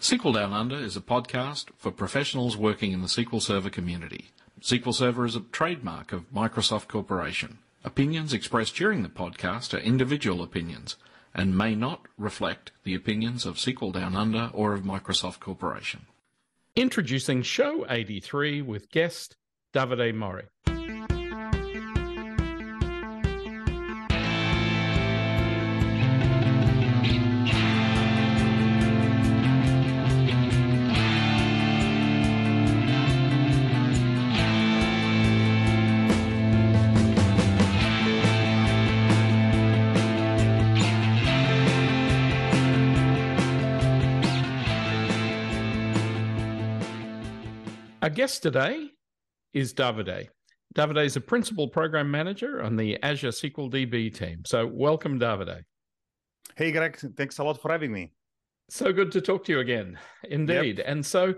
SQL Down Under is a podcast for professionals working in the SQL Server community. SQL Server is a trademark of Microsoft Corporation. Opinions expressed during the podcast are individual opinions and may not reflect the opinions of SQL Down Under or of Microsoft Corporation. Introducing Show 83 with guest Davide Mauri. Guest today is Davide. Davide is a principal program manager on the Azure SQL DB team. So, welcome, Davide. Hey, Greg. Thanks a lot for having me. So good to talk to you again. Indeed. Yep. And so,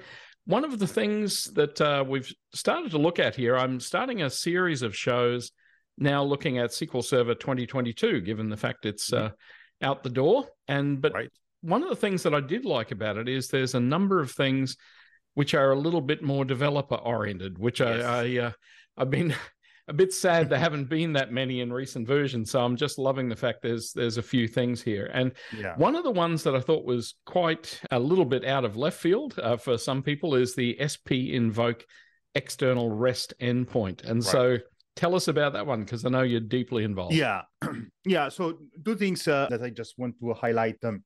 one of the things that uh, we've started to look at here, I'm starting a series of shows now looking at SQL Server 2022, given the fact it's uh, out the door. And but right. one of the things that I did like about it is there's a number of things which are a little bit more developer oriented, which yes. I, I uh, I've been a bit sad there haven't been that many in recent versions. So I'm just loving the fact there's there's a few things here. And yeah. one of the ones that I thought was quite a little bit out of left field uh, for some people is the SP invoke external REST endpoint. And right. so tell us about that one because I know you're deeply involved. Yeah, yeah. So two things uh, that I just want to highlight. Um,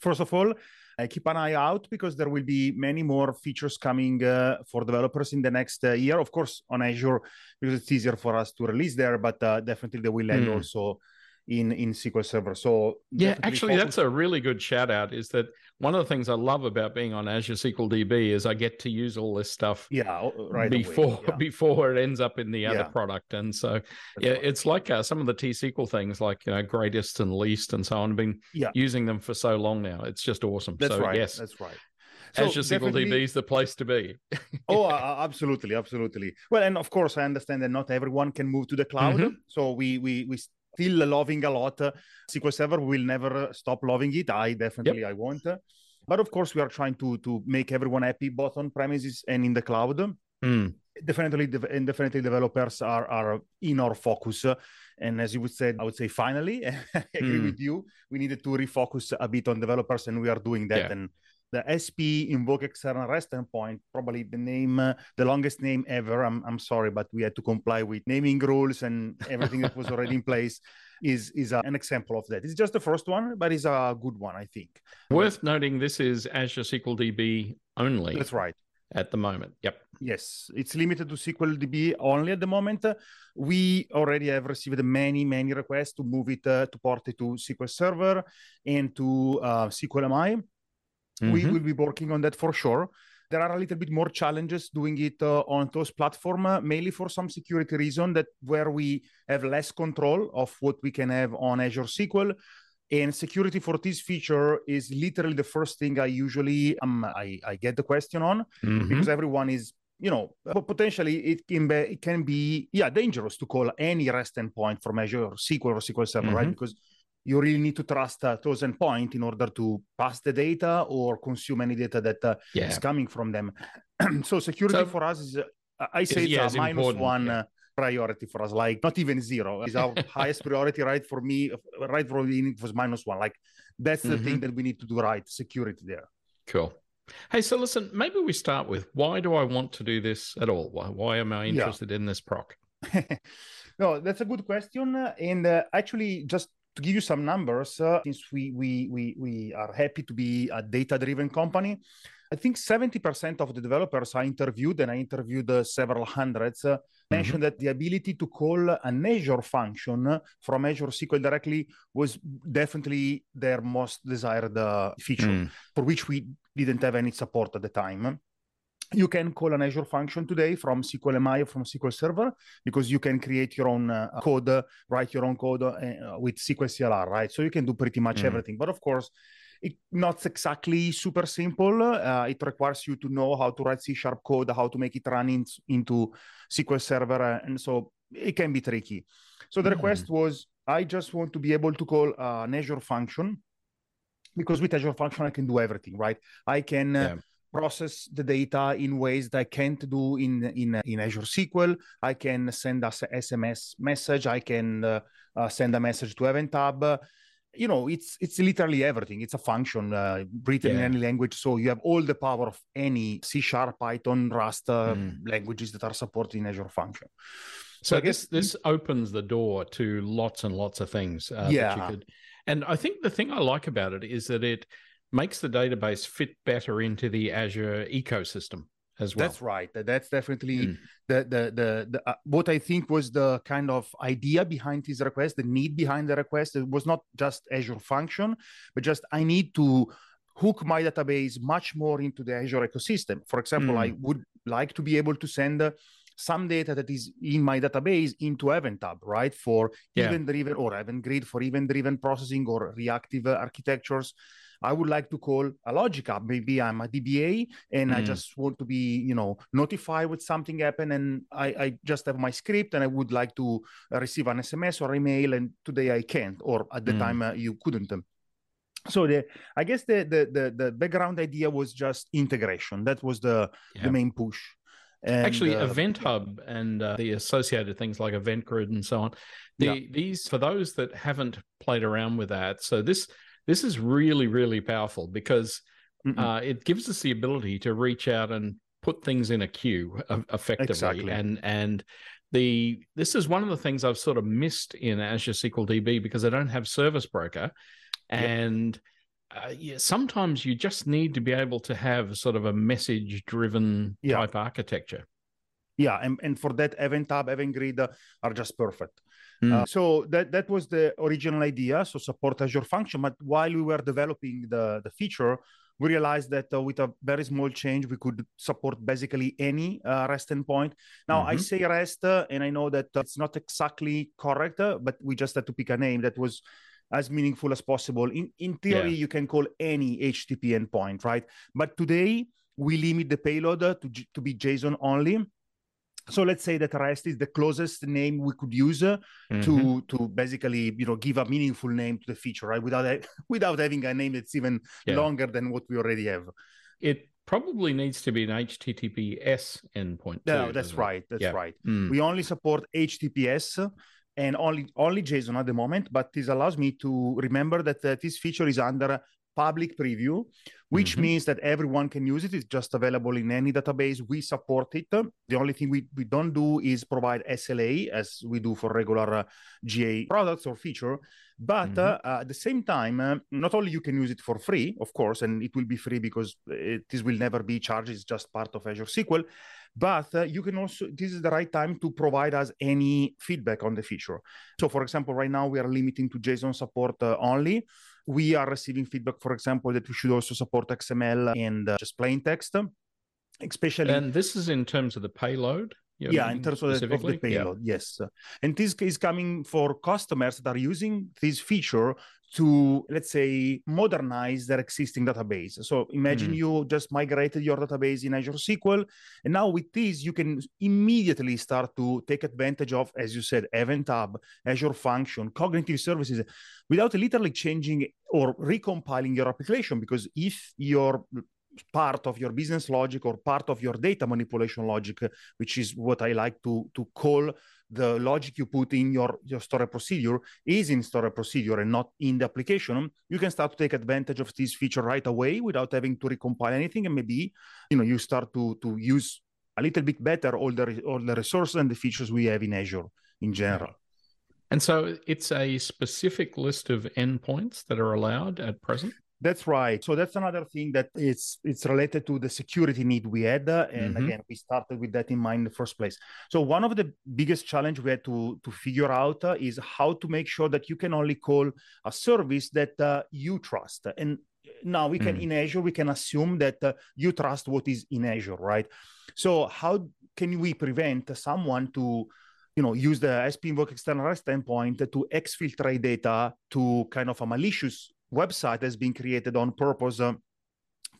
first of all uh, keep an eye out because there will be many more features coming uh, for developers in the next uh, year. Of course, on Azure because it's easier for us to release there, but uh, definitely they will land mm. also in in SQL Server. So yeah, actually, that's a really good shout out. Is that one of the things I love about being on Azure SQL DB is I get to use all this stuff. Yeah, right before yeah. before it ends up in the other yeah. product, and so that's yeah, right. it's like uh, some of the T SQL things, like you know, greatest and least, and so on. I've been yeah. using them for so long now. It's just awesome. That's so, right. Yes, that's right. So Azure SQL DB is the place to be. oh, uh, absolutely, absolutely. Well, and of course, I understand that not everyone can move to the cloud. Mm-hmm. So we we we still loving a lot. SQL Server will never stop loving it. I definitely yep. I want. But of course, we are trying to to make everyone happy both on premises and in the cloud. Mm. Definitely, and definitely, developers are are in our focus. And as you would say, I would say finally, I agree mm. with you. We needed to refocus a bit on developers, and we are doing that. Yeah. And the SP invoke external REST endpoint, probably the name, uh, the longest name ever. I'm, I'm sorry, but we had to comply with naming rules and everything that was already in place. Is is uh, an example of that. It's just the first one, but it's a good one, I think. Worth noting, this is Azure SQL DB only. That's right. At the moment, yep. Yes, it's limited to SQL DB only at the moment. We already have received many, many requests to move it uh, to port it to SQL Server and to uh, SQL MI Mm-hmm. We will be working on that for sure. There are a little bit more challenges doing it uh, on those platform, uh, mainly for some security reason that where we have less control of what we can have on Azure SQL. And security for this feature is literally the first thing I usually um, I, I get the question on mm-hmm. because everyone is you know, but potentially it can be it can be yeah dangerous to call any REST endpoint from Azure SQL or SQL Server, mm-hmm. right? Because you really need to trust a those point in order to pass the data or consume any data that uh, yeah. is coming from them. so security so, for us is, uh, I say it's yeah, a minus one yeah. Uh, priority for us, like not even zero. is our highest priority, right? For me, right for me, it was minus one. Like that's the mm-hmm. thing that we need to do right, security there. Cool. Hey, so listen, maybe we start with why do I want to do this at all? Why, why am I interested in this proc? no, that's a good question. And uh, actually, just to give you some numbers, uh, since we, we, we, we are happy to be a data driven company, I think 70% of the developers I interviewed, and I interviewed uh, several hundreds, uh, mm-hmm. mentioned that the ability to call an Azure function from Azure SQL directly was definitely their most desired uh, feature, mm. for which we didn't have any support at the time you can call an Azure function today from SQL MI or from SQL Server because you can create your own uh, code, uh, write your own code uh, with SQL CLR, right? So you can do pretty much mm. everything. But of course, it's not exactly super simple. Uh, it requires you to know how to write C sharp code, how to make it run in, into SQL Server, uh, and so it can be tricky. So the mm. request was, I just want to be able to call uh, an Azure function because with Azure Function I can do everything, right? I can. Uh, yeah process the data in ways that I can't do in in in Azure SQL. I can send us a SMS message. I can uh, uh, send a message to Event Hub. you know, it's it's literally everything. It's a function uh, written yeah. in any language, so you have all the power of any C Sharp, Python, Rust uh, mm. languages that are supported in Azure Function. So, so I guess this opens the door to lots and lots of things. Uh, yeah. Could... And I think the thing I like about it is that it makes the database fit better into the Azure ecosystem as well. That's right. That's definitely mm. the the the, the uh, what I think was the kind of idea behind this request, the need behind the request. It was not just Azure function, but just I need to hook my database much more into the Azure ecosystem. For example, mm. I would like to be able to send uh, some data that is in my database into Event Hub, right? For yeah. event driven or Event Grid for event driven processing or reactive architectures. I would like to call a Logic App. Maybe I'm a DBA and mm. I just want to be, you know, notified with something happen and I, I just have my script and I would like to receive an SMS or email and today I can't or at the mm. time uh, you couldn't. So the I guess the, the the the background idea was just integration. That was the yeah. the main push. And, Actually, uh, Event Hub and uh, the associated things like Event Grid and so on. The, yeah. These for those that haven't played around with that. So this this is really, really powerful because uh, it gives us the ability to reach out and put things in a queue effectively. Exactly. And and the this is one of the things I've sort of missed in Azure SQL DB because I don't have Service Broker, and uh, yeah, sometimes you just need to be able to have sort of a message driven type architecture. Yeah, and, and for that, Event Hub, Event Grid are just perfect. Mm. Uh, so that that was the original idea. So support Azure Function. But while we were developing the the feature, we realized that uh, with a very small change, we could support basically any uh, REST endpoint. Now, mm-hmm. I say REST, uh, and I know that uh, it's not exactly correct, uh, but we just had to pick a name that was as meaningful as possible. In in theory, yeah. you can call any HTTP endpoint, right? But today we limit the payload to to be JSON only so let's say that rest is the closest name we could use uh, mm-hmm. to to basically you know give a meaningful name to the feature right without without having a name that's even yeah. longer than what we already have it probably needs to be an https endpoint no that's right that's yeah. right mm. we only support https and only only json at the moment but this allows me to remember that uh, this feature is under public preview, which mm-hmm. means that everyone can use it. It's just available in any database. We support it. The only thing we, we don't do is provide SLA as we do for regular uh, GA products or feature. But mm-hmm. uh, at the same time, uh, not only you can use it for free, of course, and it will be free because it, this will never be charged. It's just part of Azure SQL. But uh, you can also, this is the right time to provide us any feedback on the feature. So, for example, right now we are limiting to JSON support uh, only we are receiving feedback, for example, that we should also support XML and uh, just plain text, especially. And this is in terms of the payload. yeah, in terms of the, of the payload, yeah. yes. And this is coming for customers that are using this feature to let's say modernize their existing database so imagine mm. you just migrated your database in azure sql and now with this you can immediately start to take advantage of as you said event hub azure function cognitive services without literally changing or recompiling your application because if your part of your business logic or part of your data manipulation logic which is what i like to to call the logic you put in your, your storage procedure is in storage procedure and not in the application, you can start to take advantage of this feature right away without having to recompile anything. And maybe, you know, you start to, to use a little bit better all the, all the resources and the features we have in Azure in general. And so it's a specific list of endpoints that are allowed at present? That's right. So that's another thing that it's it's related to the security need we had, uh, and mm-hmm. again, we started with that in mind in the first place. So one of the biggest challenge we had to to figure out uh, is how to make sure that you can only call a service that uh, you trust. And now we can mm. in Azure we can assume that uh, you trust what is in Azure, right? So how can we prevent someone to you know, use the SP invoke external REST endpoint to exfiltrate data to kind of a malicious website has been created on purpose uh,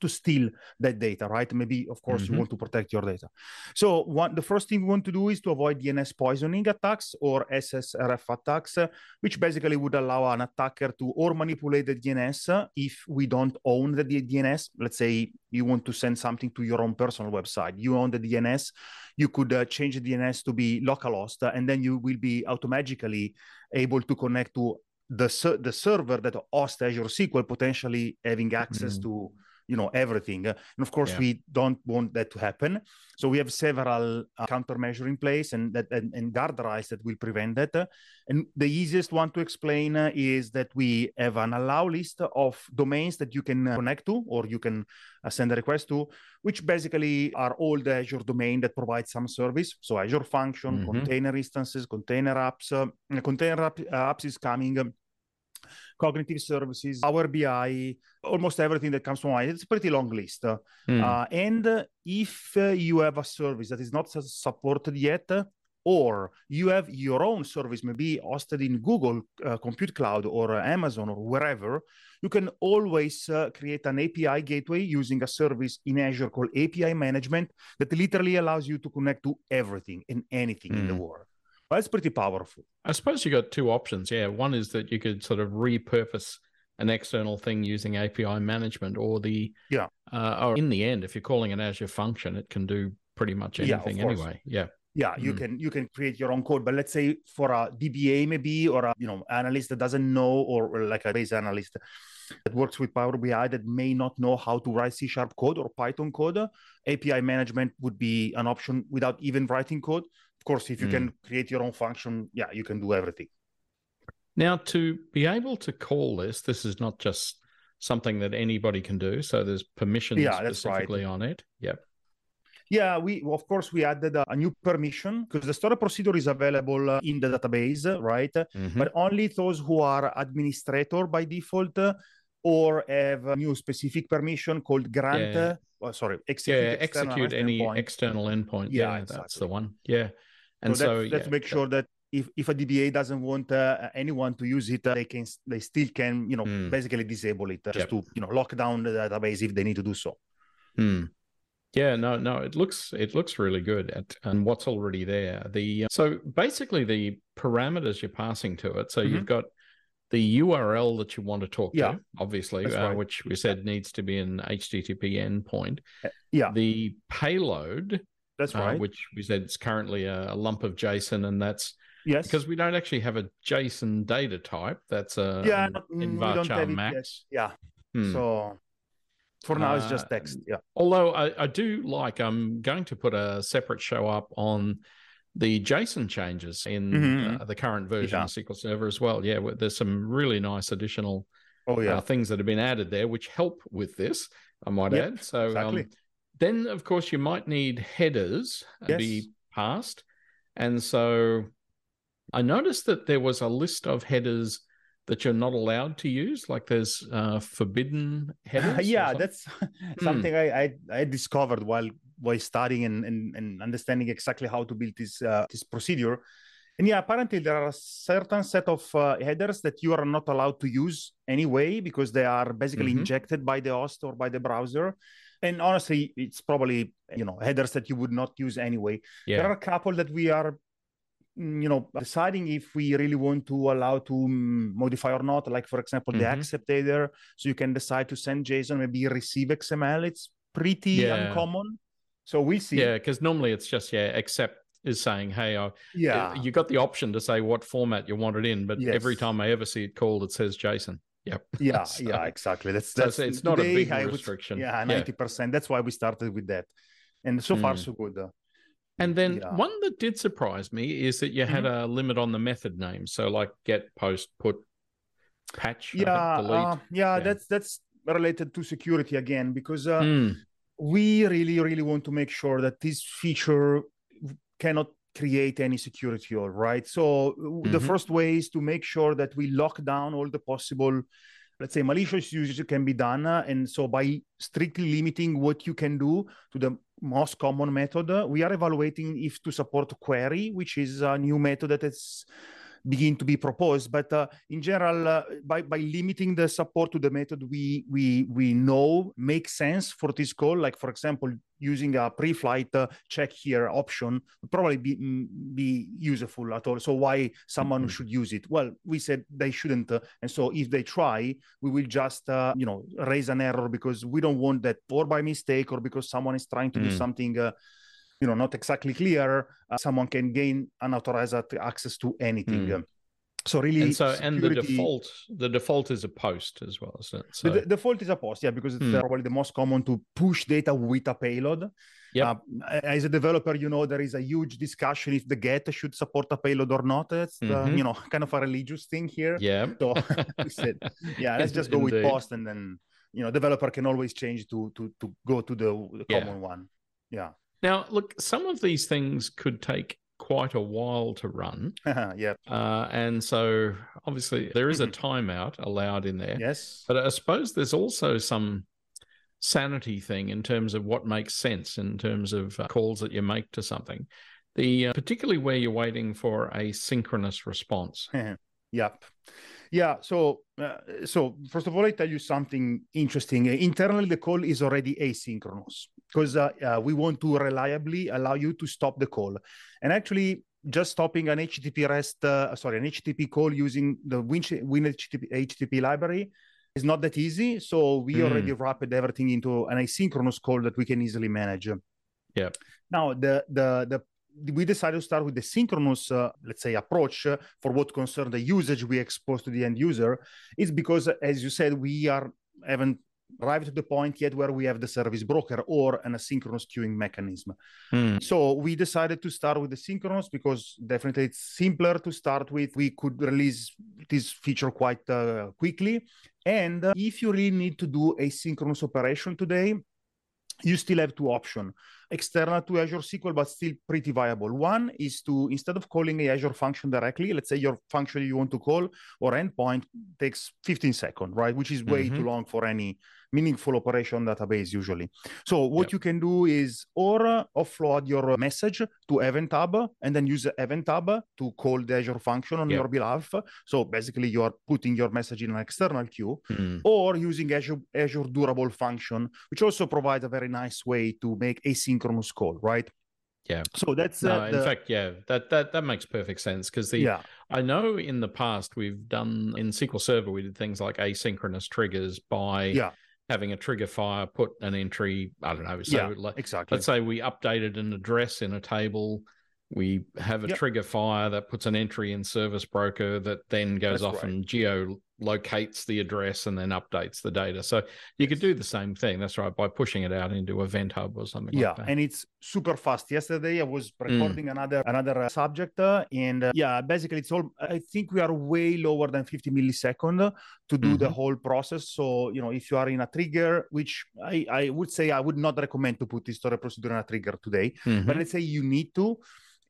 to steal that data, right? Maybe, of course, mm-hmm. you want to protect your data. So one, the first thing we want to do is to avoid DNS poisoning attacks or SSRF attacks, uh, which basically would allow an attacker to or manipulate the DNS uh, if we don't own the DNS. Let's say you want to send something to your own personal website. You own the DNS. You could uh, change the DNS to be localhost, uh, and then you will be automatically able to connect to the the server that hosts Azure SQL, potentially having access mm. to you know everything and of course yeah. we don't want that to happen so we have several uh, countermeasures in place and that and, and guardrails that will prevent that and the easiest one to explain uh, is that we have an allow list of domains that you can uh, connect to or you can uh, send a request to which basically are all the azure domain that provides some service so azure function mm-hmm. container instances container apps uh, container app, apps is coming um, cognitive services, Power BI, almost everything that comes to mind. It's a pretty long list. Mm. Uh, and if uh, you have a service that is not supported yet, or you have your own service, maybe hosted in Google uh, Compute Cloud or Amazon or wherever, you can always uh, create an API gateway using a service in Azure called API Management that literally allows you to connect to everything and anything mm. in the hmm. world. That's pretty powerful. I suppose you got two options. Yeah, one is that you could sort of repurpose an external thing using API management, or the yeah, uh, or in the end, if you're calling an Azure function, it can do pretty much anything yeah, anyway. Yeah. Yeah, you mm. can you can create your own code, but let's say for a DBA maybe or a you know analyst that doesn't know or, or like a base analyst that works with Power BI that may not know how to write C sharp code or Python code, API management would be an option without even writing code course, if you mm. can create your own function, yeah, you can do everything. Now, to be able to call this, this is not just something that anybody can do. So there's permissions yeah, specifically right. on it. Yep. Yeah, we of course we added a, new permission because the store procedure is available uh, in the database, right? Mm-hmm. But only those who are administrator by default uh, or have a new specific permission called grant. Yeah. Oh, sorry, execute, yeah, execute any endpoint. external endpoint. Yeah, yeah exactly. that's the one. Yeah. And so, so let's, yeah, let's make sure that if, if a DBA doesn't want uh, anyone to use it, uh, they can they still can you know mm. basically disable it uh, just yep. to you know lock down the database if they need to do so. Hmm. Yeah, no, no, it looks it looks really good at and what's already there. The uh, so basically the parameters you're passing to it. So mm-hmm. you've got the URL that you want to talk yeah, to, obviously, uh, right. which we said needs to be an HTTP endpoint. Uh, yeah. The payload that's uh, right. Uh, which we said it's currently a, a, lump of JSON, and that's yes because we don't actually have a JSON data type. That's a yeah nvarchar max. Yeah. Hmm. So for now, it's just text. Uh, yeah. Although I, I do like, I'm going to put a separate show up on the JSON changes in mm-hmm. uh, the current version yeah. of SQL Server as well. Yeah, there's some really nice additional oh, yeah. Uh, things that have been added there, which help with this. I might yep, add. So um, exactly. um, then, of course, you might need headers yes. be passed. And so I noticed that there was a list of headers that you're not allowed to use like there's uh, forbidden headers yeah that's something hmm. I, I, I discovered while while studying and, and, and understanding exactly how to build this uh, this procedure and yeah apparently there are a certain set of uh, headers that you are not allowed to use anyway because they are basically mm-hmm. injected by the host or by the browser and honestly, it's probably you know headers that you would not use anyway. Yeah. There are a couple that we are mm, you know deciding if we really want to allow to mm, modify or not like for example mm-hmm. the accept header so you can decide to send json maybe receive xml it's pretty yeah. uncommon so we see yeah because normally it's just yeah accept is saying hey I, yeah you got the option to say what format you want it in but yes. every time i ever see it called it says json Yep. Yeah, so, yeah, exactly. That's that's so it's not a big restriction. Would, yeah, ninety yeah. percent. That's why we started with that, and so far mm. so good. And then yeah. one that did surprise me is that you had mm-hmm. a limit on the method name. So like get, post, put, patch. Yeah, uh, yeah, yeah, that's that's related to security again because uh, mm. we really really want to make sure that this feature cannot create any security hole, right? So mm-hmm. the first way is to make sure that we lock down all the possible, let's say, malicious usage can be done. Uh, and so by strictly limiting what you can do to the most common method, uh, we are evaluating if to support query, which is a new method that is begin to be proposed. But uh, in general, uh, by by limiting the support to the method we we we know makes sense for this call, like for example, using a pre-flight uh, check here option would probably be mm, be useful at all. So why someone mm-hmm. should use it? Well, we said they shouldn't, uh, and so if they try, we will just uh, you know raise an error because we don't want that, or by mistake, or because someone is trying to mm. do something. You know, not exactly clear. Uh, someone can gain unauthorized access to anything. Mm. So really, and so security... and the default, the default is a post as well. So, so... The, the, default is a post, yeah, because it's mm. probably the most common to push data with a payload. Yeah. Uh, as a developer, you know there is a huge discussion if the get should support a payload or not. It's uh, mm-hmm. uh, you know kind of a religious thing here. Yeah. So said, yeah, let's just go Indeed. with post, and then you know developer can always change to to to go to the, the yeah. common one. Yeah. Now, look, some of these things could take quite a while to run. yeah. Uh, and so obviously there is a mm-hmm. timeout allowed in there. Yes. But I suppose there's also some sanity thing in terms of what makes sense in terms of uh, calls that you make to something. The uh, particularly where you're waiting for a synchronous response. yep. Yeah. So, uh, so first of all, I tell you something interesting. Internally, the call is already asynchronous because uh, uh, we want to reliably allow you to stop the call. And actually, just stopping an HTTP REST, uh, sorry, an HTTP call using the Win, HTTP, HTTP library is not that easy. So we mm. already wrapped everything into an asynchronous call that we can easily manage. Yeah. Now the the the we decided to start with the synchronous, uh, let's say, approach uh, for what concern the usage we expose to the end user. Is because, as you said, we are haven't arrived to the point yet where we have the service broker or an asynchronous queuing mechanism. Mm. So we decided to start with the synchronous because definitely it's simpler to start with. We could release this feature quite uh, quickly. And if you really need to do a synchronous operation today, you still have two options external to Azure SQL, but still pretty viable. One is to, instead of calling a Azure function directly, let's say your function you want to call or endpoint takes 15 seconds, right? Which is way mm-hmm. too long for any meaningful operation database usually. So what yep. you can do is or offload your message to Event Hub and then use Event Hub to call the Azure function on yep. your behalf. So basically you are putting your message in an external queue mm. or using Azure, Azure Durable function, which also provides a very nice way to make asynchronous call, right? Yeah. So that's uh, no, in fact, yeah, that that that makes perfect sense because the yeah. I know in the past we've done in SQL Server we did things like asynchronous triggers by yeah having a trigger fire put an entry i don't know so yeah, let, exactly let's say we updated an address in a table we have a yep. trigger fire that puts an entry in service broker that then goes That's off right. and geo locates the address and then updates the data. So you could do the same thing. That's right, by pushing it out into Event Hub or something. Yeah, like and it's super fast. Yesterday I was mm. recording mm. another another uh, subject, uh, and uh, yeah, basically it's all. I think we are way lower than 50 millisecond to do mm-hmm. the whole process. So you know, if you are in a trigger, which I I would say I would not recommend to put this story procedure in a trigger today, mm-hmm. but let's say you need to.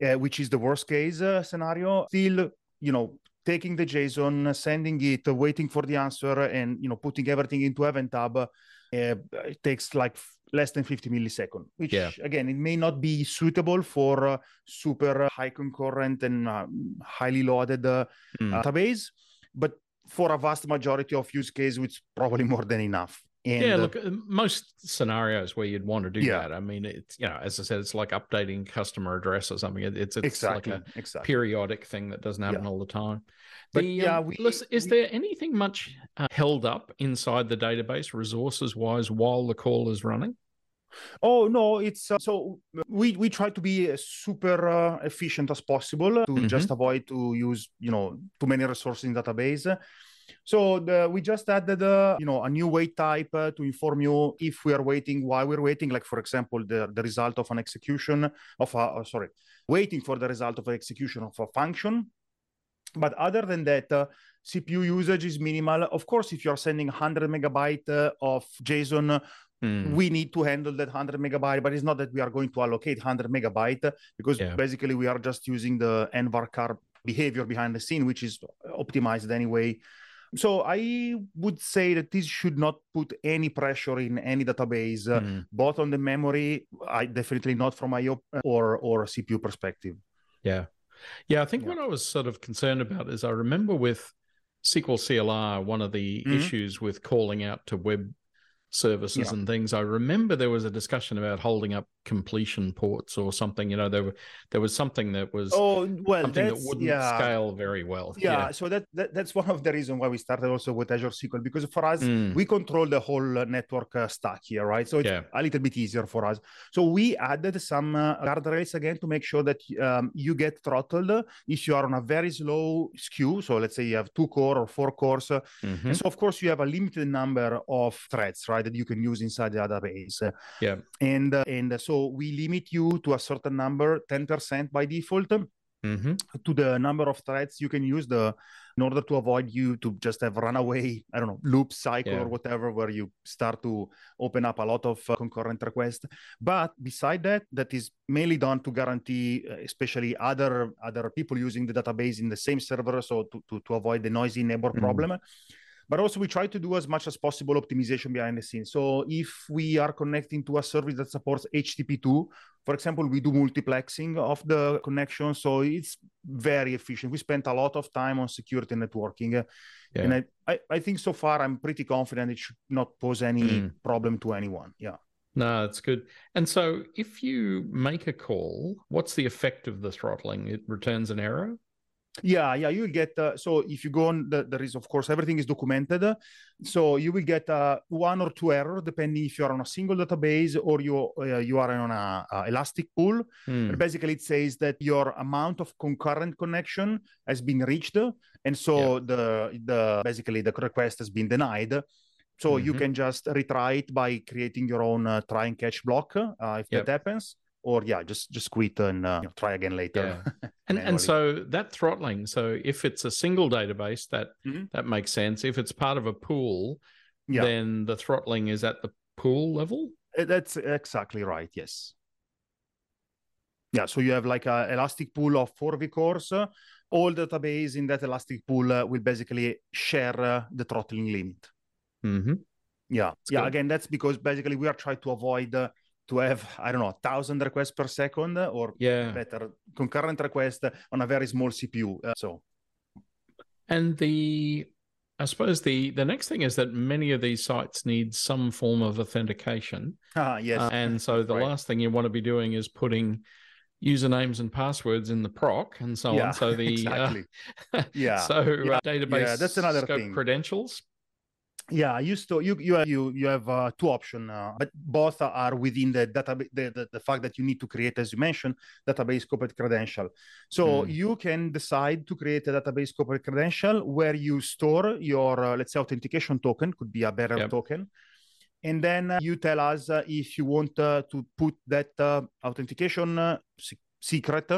Uh, which is the worst case uh, scenario still you know taking the JSON, sending it, waiting for the answer, and you know putting everything into Event Hub, uh, it takes like less than 50 milliseconds. Which yeah. again, it may not be suitable for uh, super high concurrent and uh, highly loaded uh, mm. database, but for a vast majority of use cases, it's probably more than enough. And, yeah, look, uh, most scenarios where you'd want to do yeah. that. I mean, it's you know, as I said, it's like updating customer address or something. It's it's exactly. like a exactly. periodic thing that doesn't happen yeah. all the time. But the, yeah, um, we, listen, is we, there anything much uh, held up inside the database, resources wise, while the call is running? Oh no, it's uh, so we we try to be as super uh, efficient as possible to mm-hmm. just avoid to use you know too many resources in database. So the, we just added, uh, you know, a new wait type uh, to inform you if we are waiting, while we're waiting. Like for example, the, the result of an execution of a uh, sorry, waiting for the result of an execution of a function. But other than that, uh, CPU usage is minimal. Of course, if you're sending 100 megabyte uh, of JSON, mm. we need to handle that 100 megabyte. But it's not that we are going to allocate 100 megabyte because yeah. basically we are just using the nvarchar behavior behind the scene, which is optimized anyway so I would say that this should not put any pressure in any database, uh, mm. both on the memory, I definitely not from IO or or CPU perspective. Yeah. Yeah, I think yeah. what I was sort of concerned about is I remember with SQL CLR, one of the mm-hmm. issues with calling out to web services yeah. and things. I remember there was a discussion about holding up completion ports or something. You know, there were there was something that was oh well something that wouldn't yeah. scale very well. Yeah, yeah, so that, that that's one of the reasons why we started also with Azure SQL because for us mm. we control the whole network uh, stack here, right? So it's yeah. a little bit easier for us. So we added some uh, guardrails again to make sure that um, you get throttled if you are on a very slow SKU. So let's say you have two core or four cores, mm-hmm. and so of course you have a limited number of threads, right? that you can use inside the database. Yeah. And uh, and so we limit you to a certain number, 10% by default. Mm-hmm. to the number of threads you can use the in order to avoid you to just have runaway i don't know loop cycle yeah. or whatever where you start to open up a lot of uh, concurrent requests but beside that that is mainly done to guarantee uh, especially other other people using the database in the same server so to, to, to avoid the noisy neighbor mm-hmm. problem but also we try to do as much as possible optimization behind the scenes. So if we are connecting to a service that supports HTTP2, for example, we do multiplexing of the connection. So it's very efficient. We spent a lot of time on security networking. Yeah. And I, I, I, think so far I'm pretty confident it should not pose any mm. problem to anyone. Yeah. No, that's good. And so if you make a call, what's the effect of the throttling? It returns an error? Yeah, yeah, you will get. Uh, so if you go on, the, there is of course everything is documented. So you will get uh, one or two errors depending if you are on a single database or you uh, you are on a, a elastic pool. Mm. Basically, it says that your amount of concurrent connection has been reached, and so yeah. the the basically the request has been denied. So mm-hmm. you can just retry it by creating your own uh, try and catch block uh, if yep. that happens or yeah, just just quit and uh, you know, try again later. Yeah. and and so that throttling. So if it's a single database, that mm-hmm. that makes sense. If it's part of a pool, yeah. then the throttling is at the pool level. Uh, that's exactly right. Yes. Yeah. So you have like a elastic pool of four vCores. All database in that elastic pool uh, will basically share uh, the throttling limit. Mm-hmm. Yeah. That's yeah. Good. Again, that's because basically we are trying to avoid uh, to have i don't know a thousand requests per second or yeah. better concurrent request on a very small cpu uh, so. And the i suppose the the next thing is that many of these sites need some form of authentication. Ah yes. Uh, and so the right. last thing you want to be doing is putting usernames and passwords in the proc and so yeah, on so the exactly. uh, yeah so yeah. database yeah, that's another thing. credentials yeah you still you you have, you, you have uh, two options uh, but both are within the database the, the, the, fact that you need to create as you mentioned database scoped credential so mm. you can decide to create a database scoped credential where you store your uh, let's say authentication token could be a bearer yep. token and then uh, you tell us uh, if you want uh, to put that authentication secret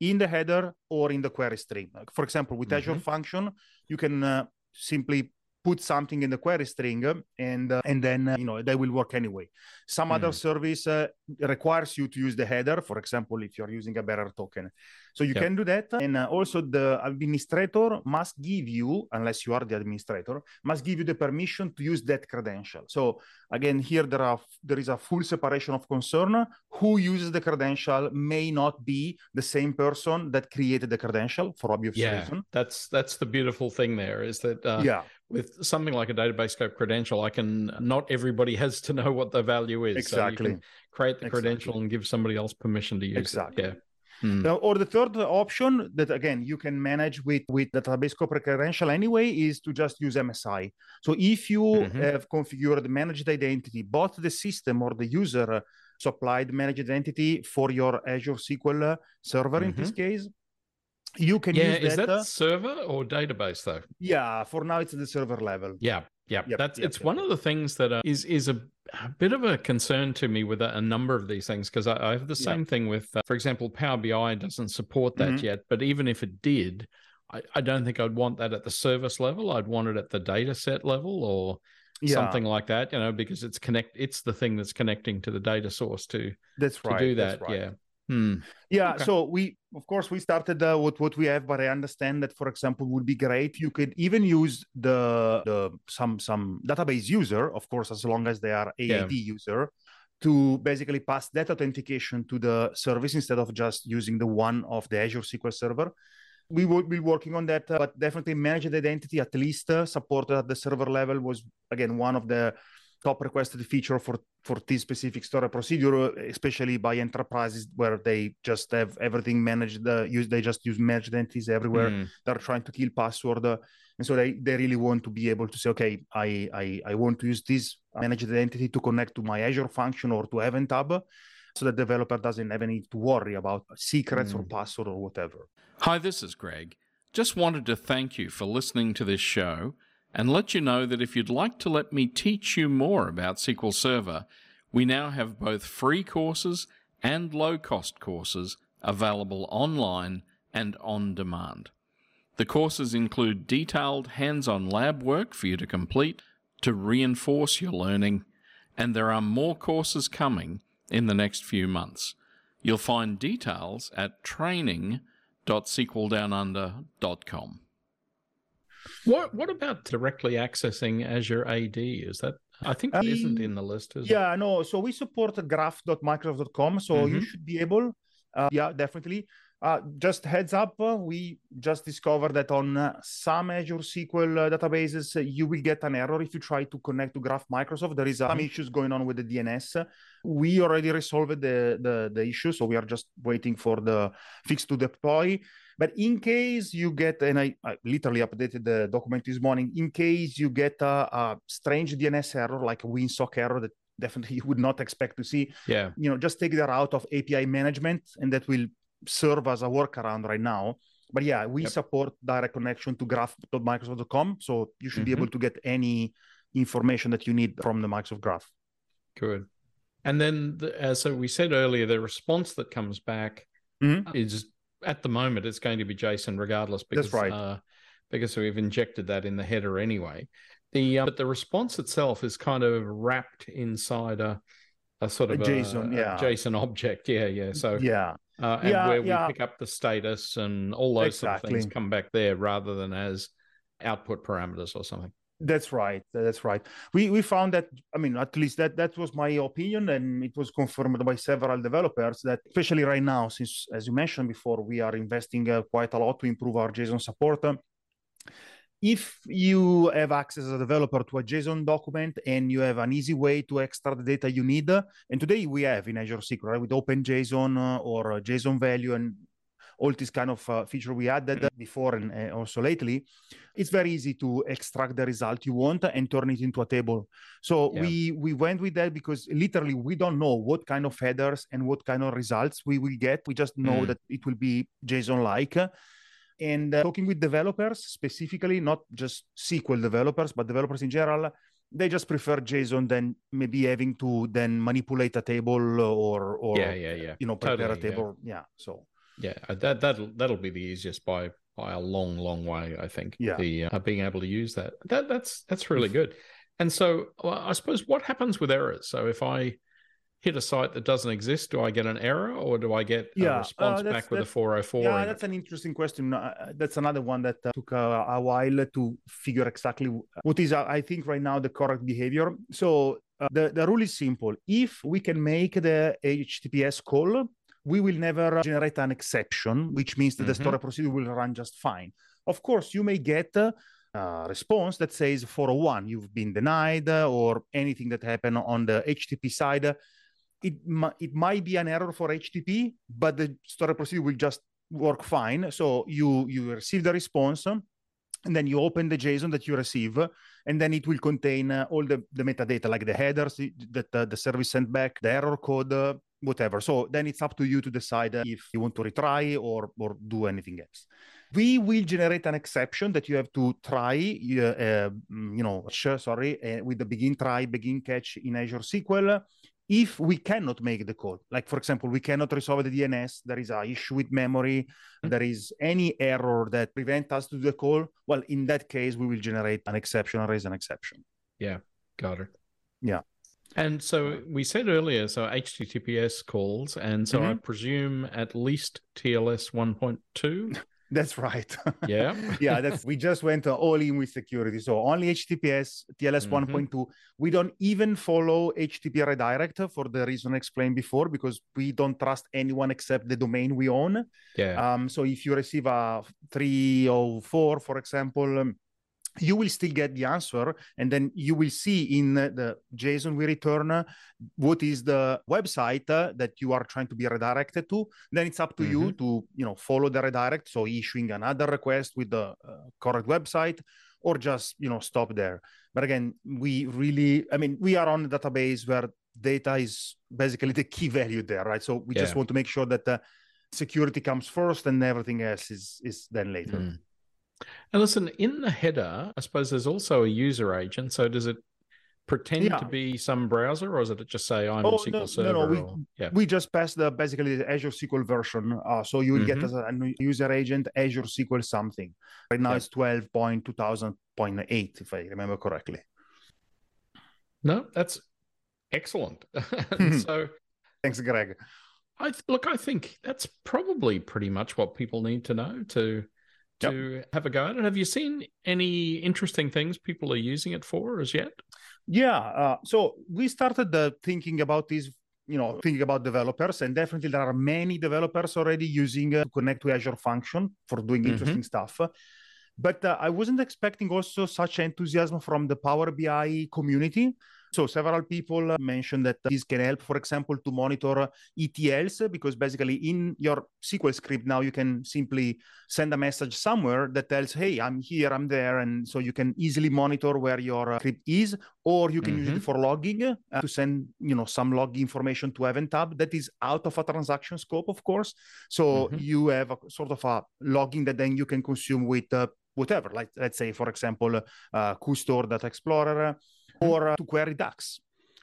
in the header or in the query string for example with mm-hmm. azure function you can simply put something in the query string and uh, and then uh, you know they will work anyway. Some mm. other service uh, requires you to use the header for example if you're using a bearer token. So you yep. can do that and uh, also the administrator must give you unless you are the administrator must give you the permission to use that credential. So again here there are there is a full separation of concern. Who uses the credential may not be the same person that created the credential for obvious yeah, reason. That's that's the beautiful thing there is that uh, yeah with something like a database scope credential, I can not everybody has to know what the value is. Exactly. So you can create the exactly. credential and give somebody else permission to use exactly. it. Yeah. Hmm. Now, or the third option that again you can manage with with database scope credential anyway is to just use MSI. So if you mm-hmm. have configured managed identity, both the system or the user supplied managed identity for your Azure SQL server mm-hmm. in this mm-hmm. case, you can yeah, use is that server or database though? Yeah, for now it's at the server level. Yeah, yeah, yep, that's yep, it's yep, one of the things that uh, is is a, a, bit of a concern to me with a, a number of these things because I, I, have the same thing with, uh, for example, Power BI doesn't support that mm-hmm. yet, but even if it did, I, I, don't think I'd want that at the service level. I'd want it at the data set level or yeah. something like that, you know, because it's connect. It's the thing that's connecting to the data source to that's right. To do that, right. yeah. Hmm. Yeah. Okay. So we, of course, we started uh, with what we have, but I understand that, for example, would be great. You could even use the the some some database user, of course, as long as they are AAD yeah. user, to basically pass that authentication to the service instead of just using the one of the Azure SQL Server. We will be working on that, uh, but definitely managed identity, at least uh, supported at the server level, was again one of the top requested feature for for this specific storage procedure, especially by enterprises where they just have everything managed. Uh, use they just use managed identities everywhere. Mm. They're trying to kill password, uh, and so they they really want to be able to say, okay, I I I want to use this managed identity to connect to my Azure function or to Event Hub. So the developer doesn't have any to worry about secrets mm. or password or whatever. Hi, this is Greg. Just wanted to thank you for listening to this show and let you know that if you'd like to let me teach you more about SQL Server, we now have both free courses and low cost courses available online and on demand. The courses include detailed hands on lab work for you to complete to reinforce your learning, and there are more courses coming in the next few months. You'll find details at training.sqldownunder.com. What what about directly accessing Azure AD? Is that I think that not in the list, is yeah, it? no. So we support graph.microsoft.com, so mm-hmm. you should be able. Uh, yeah, definitely. Uh, just heads up, uh, we just discovered that on uh, some Azure SQL uh, databases, uh, you will get an error if you try to connect to Graph Microsoft. There is some mm-hmm. issues going on with the DNS. We already resolved the, the, the issue, so we are just waiting for the fix to deploy. But in case you get, and I, I literally updated the document this morning, in case you get a, a strange DNS error, like a WinSock error that definitely you would not expect to see, yeah, you know, just take that route of API management, and that will serve as a workaround right now. But yeah, we yep. support direct connection to graph.microsoft.com, so you should mm-hmm. be able to get any information that you need from the Microsoft Graph. Good. And then, the, as we said earlier, the response that comes back mm-hmm. is at the moment it's going to be JSON regardless because right. uh, because we've injected that in the header anyway. The uh, but the response itself is kind of wrapped inside a a sort of a JSON, a, yeah, a JSON object. Yeah, yeah. So yeah, uh, and yeah, where we yeah. pick up the status and all those exactly. sort of things come back there rather than as output parameters or something. That's right. That's right. We we found that I mean at least that that was my opinion and it was confirmed by several developers that especially right now since as you mentioned before we are investing uh, quite a lot to improve our JSON support. Uh, if you have access as a developer to a JSON document and you have an easy way to extract the data you need, and today we have in Azure SQL right, with OpenJSON uh, or JSON value and all this kind of uh, feature we added mm-hmm. before and uh, also lately, it's very easy to extract the result you want and turn it into a table. So yeah. we we went with that because literally we don't know what kind of headers and what kind of results we will get. We just know mm. that it will be JSON-like. And uh, talking with developers specifically, not just SQL developers, but developers in general, they just prefer JSON than maybe having to then manipulate a table or or yeah yeah yeah you know prepare totally, a table yeah. yeah so yeah, uh, that that'll that'll be the easiest by by a long, long way. I think. Yeah. The uh, being able to use that that that's that's really good. And so well, I suppose what happens with errors? So if I hit a site that doesn't exist, do I get an error or do I get yeah, a uh, response uh, back with a 404? Yeah, that's an interesting question. Uh, that's another one that uh, took a, a, while to figure exactly what is, I think, right now the correct behavior. So the, the rule is simple. If we can make the HTTPS call we will never generate an exception, which means that mm-hmm. the store procedure will run just fine. Of course, you may get a response that says 401, you've been denied, or anything that happened on the HTTP side. It, it might be an error for HTTP, but the storage procedure will just work fine. So you you receive the response, and then you open the JSON that you receive, and then it will contain uh, all the, the metadata, like the headers that the service sent back, the error code, whatever. So then it's up to you to decide if you want to retry or or do anything else. We will generate an exception that you have to try, uh, uh, you know, sorry, uh, with the begin try, begin catch in Azure SQL. If we cannot make the call, like for example, we cannot resolve the DNS, there is a issue with memory, mm-hmm. there is any error that prevent us to do the call. Well, in that case, we will generate an exception or raise an exception. Yeah, got it. Yeah. And so we said earlier, so HTTPS calls, and so mm-hmm. I presume at least TLS 1.2. That's right. Yeah. yeah, that's we just went uh, all in with security. So only HTTPS, TLS Mhm. 1.2. We don't even follow HTTP redirect for the reason explained before because we don't trust anyone except the domain we own. Yeah. Um, so if you receive a 304, for example, um, you will still get the answer, and then you will see in the JSON we return what is the website uh, that you are trying to be redirected to. Then it's up to you to you know follow the redirect, so issuing another request with the uh, correct website, or just you know stop there. But again, we really, I mean, we are on a database where data is basically the key value there, right? So we just want to make sure that uh, security comes first and everything else is is then later. Mm. And listen, in the header, I suppose there's also a user agent. So does it pretend Yeah. to be some browser, or does it just say I'm Oh, SQL no, no, Server? no, we- or- yeah. We just passed the basically the Azure SQL version, uh, so you will get Mhm. as a, a user agent Azure SQL something. Right now Yeah. it's twelve point two thousand point eight, if I remember correctly. No, that's excellent. Mhm. So Thanks, Greg. I th- look, I think that's probably pretty much what people need to know to Yep. to have a go at it. Have you seen any interesting things people are using it for as yet? Yeah. Uh, so we started uh, thinking about this, you know, thinking about developers, and definitely there are many developers already using uh, to connect to Azure Function for doing Mhm. interesting stuff. But uh, I wasn't expecting also such enthusiasm from the Power BI community. So several people uh, mentioned that this can help, for example, to monitor uh, ETLs because basically in your SQL script now you can simply send a message somewhere that tells, "Hey, I'm here, I'm there," and so you can easily monitor where your uh, script is, or you can use Mhm. it for logging uh, to send, you know, some log information to Event Hub that is out of a transaction scope, of course. So Mhm. you have a sort of a logging that then you can consume with uh, whatever, like let's say, for example, uh, Kusto Data Explorer or uh, to query DAX.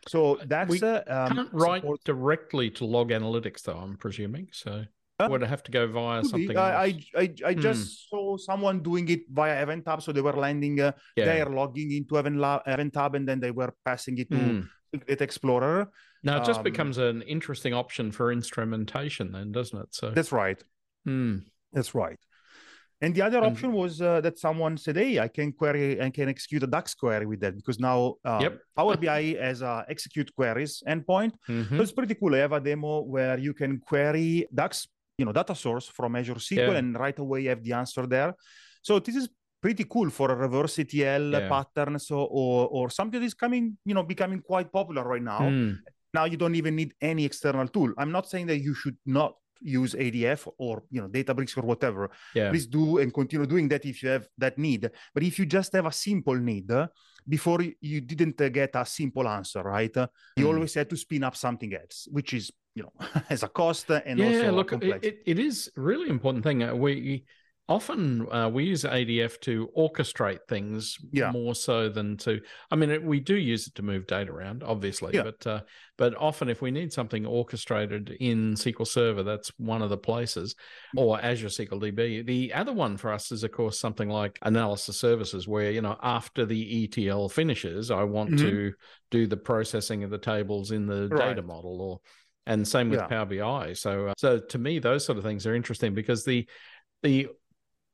So DAX We uh, um, Can't write supports- directly to log analytics, though. I'm presuming so. Uh, would it have to go via could something? I, else? I, I, I Hmm. just saw someone doing it via Event Hub. So they were landing uh, yeah. their logging into Event, La- Event Hub and then they were passing it to Mm. Data Explorer. Now it just um, becomes an interesting option for instrumentation, then, doesn't it? So, That's right. Hmm. That's right. And the other And- option was uh, that someone said, "Hey, I can query and can execute a DAX query with that because now uh, Yep. Power BI has a execute queries endpoint. Mhm. So it's pretty cool. I have a demo where you can query DAX, you know, data source from Azure SQL, Yeah. and right away you have the answer there. So this is pretty cool for a reverse ETL Yeah. pattern. So or or something that is coming, you know, becoming quite popular right now. Hmm. Now you don't even need any external tool. I'm not saying that you should not use ADF or you know Databricks or whatever Yeah. please do and continue doing that if you have that need but if you just have a simple need before you- didn't uh, get a simple answer right uh, you Mm. always had to spin up something else which is you know has a cost and yeah, also look, it, complexity. it, it is really important thing. Uh, We often uh, we use ADF to orchestrate things Yeah. more so than to. I mean, it, we do use it to move data around, obviously, Yeah. but uh, but often if we need something orchestrated in SQL Server, that's one of the places, or Azure SQL DB. The other one for us is, of course, something like analysis services, where you know after the ETL finishes, I want Mhm. to do the processing of the tables in the data model, or and same with Yeah. Power BI. So, uh, so to me, those sort of things are interesting because the the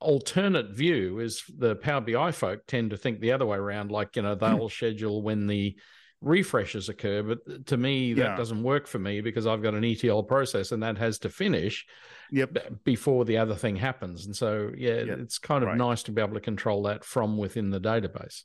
alternate view is the Power BI folk tend to think the other way around, like you know they'll schedule when the refreshes occur, but to me that Yeah. doesn't work for me because I've got an ETL process and that has to finish yep b- before the other thing happens. And so, yeah, Yeah, it's kind of right. nice to be able to control that from within the database.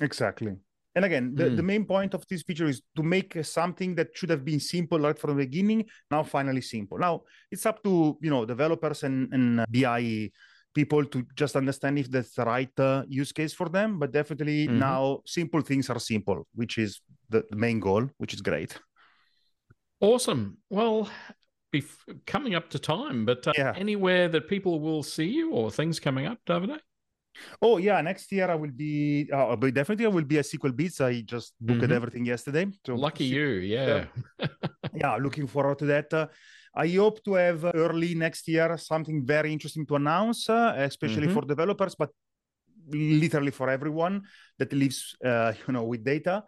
exactly and again the, Mm. the main point of this feature is to make something that should have been simple right from the beginning now finally simple now it's up to you know developers and, and uh, bi people to just understand if that's the right uh, use case for them but definitely Mhm. now simple things are simple which is the, the main goal which is great Awesome. Well, bef- coming up to time, but uh, Yeah. anywhere that people will see you or things coming up, Davide? Oh yeah, next year I will be. Uh, but definitely I will be a SQLBits. I just booked Mhm. everything yesterday. So Lucky you. Yeah. Yeah, looking forward to that. Uh, I hope to have early next year something very interesting to announce, uh, especially Mhm. for developers, but literally for everyone that lives, uh, you know, with data.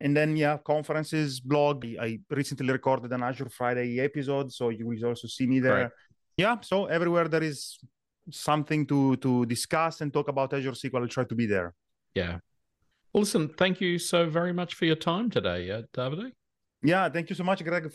And then yeah, conferences, blog. I recently recorded an Azure Friday episode, so you will also see me there. Great. Yeah, so everywhere there is something to to discuss and talk about Azure SQL, I'll try to be there. Yeah. Well, listen, thank you so very much for your time today, uh, Davide. Yeah, thank you so much, Greg.